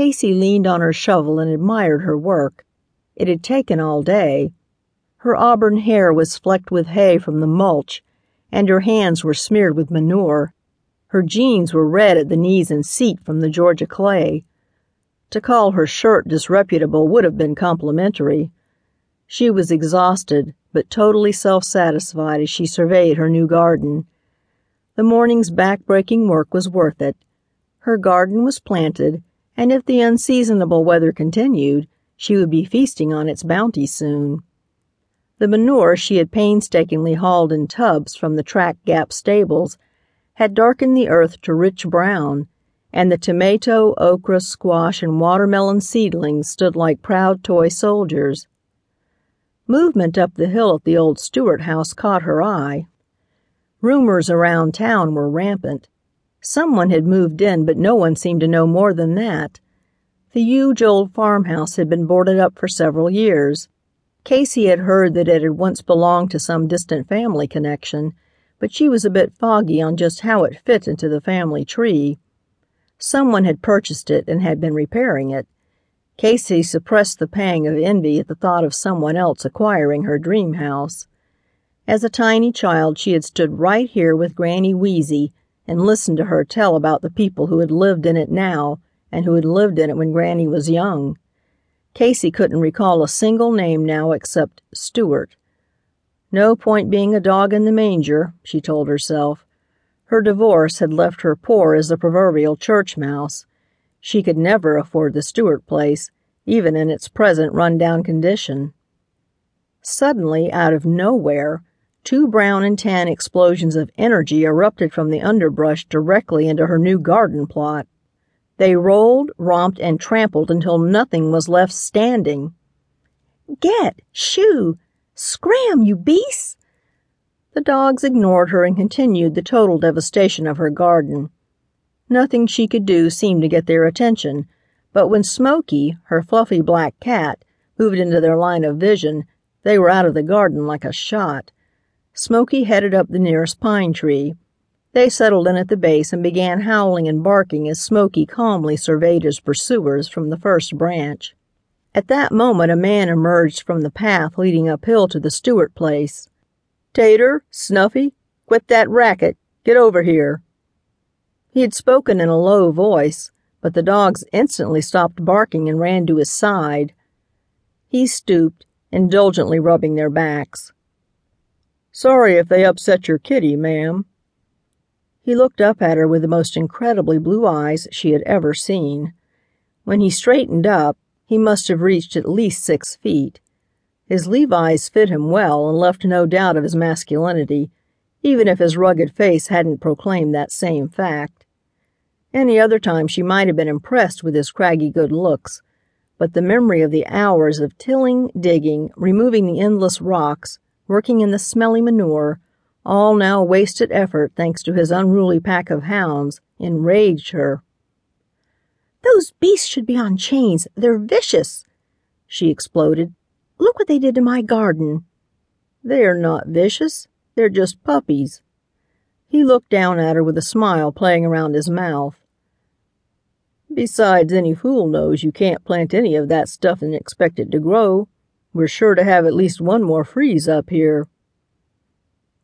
Casey leaned on her shovel and admired her work. It had taken all day. Her auburn hair was flecked with hay from the mulch and her hands were smeared with manure. Her jeans were red at the knees and seat from the Georgia clay. To call her shirt disreputable would have been complimentary. She was exhausted, but totally self satisfied as she surveyed her new garden. The morning's back breaking work was worth it. Her garden was planted, and if the unseasonable weather continued, she would be feasting on its bounty soon. The manure she had painstakingly hauled in tubs from the Track Gap stables had darkened the earth to rich brown, and the tomato, okra, squash and watermelon seedlings stood like proud toy soldiers. Movement up the hill at the old Stewart house caught her eye. Rumors around town were rampant. Someone had moved in, but no one seemed to know more than that. The huge old farmhouse had been boarded up for several years. Casey had heard that it had once belonged to some distant family connection, but she was a bit foggy on just how it fit into the family tree. Someone had purchased it and had been repairing it. Casey suppressed the pang of envy at the thought of someone else acquiring her dream house. As a tiny child she had stood right here with Granny Weesie and listened to her tell about the people who had lived in it now and who had lived in it when Granny was young. Casey couldn't recall a single name now except Stewart. No point being a dog in the manger, she told herself. Her divorce had left her poor as the proverbial church mouse. She could never afford the Stewart place, even in its present run-down condition. Suddenly, out of nowhere, two brown and tan explosions of energy erupted from the underbrush directly into her new garden plot. They rolled, romped and trampled until nothing was left standing. "Get! Shoo! Scram, you beasts!" The dogs ignored her and continued the total devastation of her garden. Nothing she could do seemed to get their attention, but when Smokey, her fluffy black cat, moved into their line of vision, they were out of the garden like a shot. Smokey headed up the nearest pine tree. They settled in at the base and began howling and barking as Smokey calmly surveyed his pursuers from the first branch. At that moment a man emerged from the path leading uphill to the Stewart place. "Tater, Snuffy, quit that racket. Get over here." He had spoken in a low voice, but the dogs instantly stopped barking and ran to his side. He stooped, indulgently rubbing their backs. "Sorry if they upset your kitty, ma'am." He looked up at her with the most incredibly blue eyes she had ever seen. When he straightened up, he must have reached at least six feet. His Levi's fit him well and left no doubt of his masculinity, even if his rugged face hadn't proclaimed that same fact. Any other time she might have been impressed with his craggy good looks, but the memory of the hours of tilling, digging, removing the endless rocks, working in the smelly manure, all now wasted effort thanks to his unruly pack of hounds, enraged her. "Those beasts should be on chains. They're vicious," she exploded. "Look what they did to my garden." "They are not vicious. They're just puppies." He looked down at her with a smile playing around his mouth. "Besides, any fool knows you can't plant any of that stuff and expect it to grow. We're sure to have at least one more freeze up here."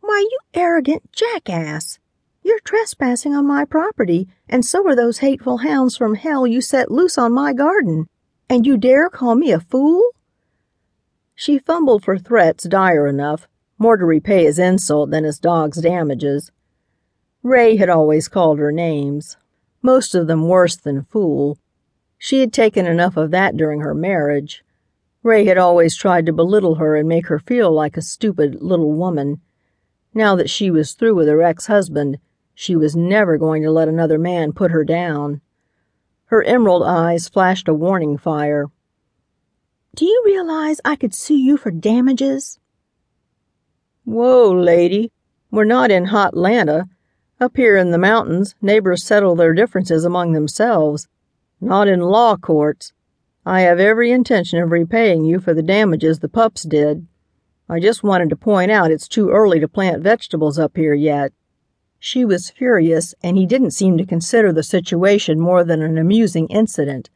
"Why, you arrogant jackass! You're trespassing on my property, and so are those hateful hounds from hell you set loose on my garden. And you dare call me a fool?" She fumbled for threats dire enough, more to repay his insult than his dog's damages. Ray had always called her names, most of them worse than fool. She had taken enough of that during her marriage. Ray had always tried to belittle her and make her feel like a stupid, little woman. Now that she was through with her ex-husband, she was never going to let another man put her down. Her emerald eyes flashed a warning fire. "Do you realize I could sue you for damages?" "Whoa, lady. We're not in Hotlanta. Up here in the mountains, neighbors settle their differences among themselves. Not in law courts. I have every intention of repaying you for the damages the pups did. I just wanted to point out it's too early to plant vegetables up here yet." She was furious and he didn't seem to consider the situation more than an amusing incident,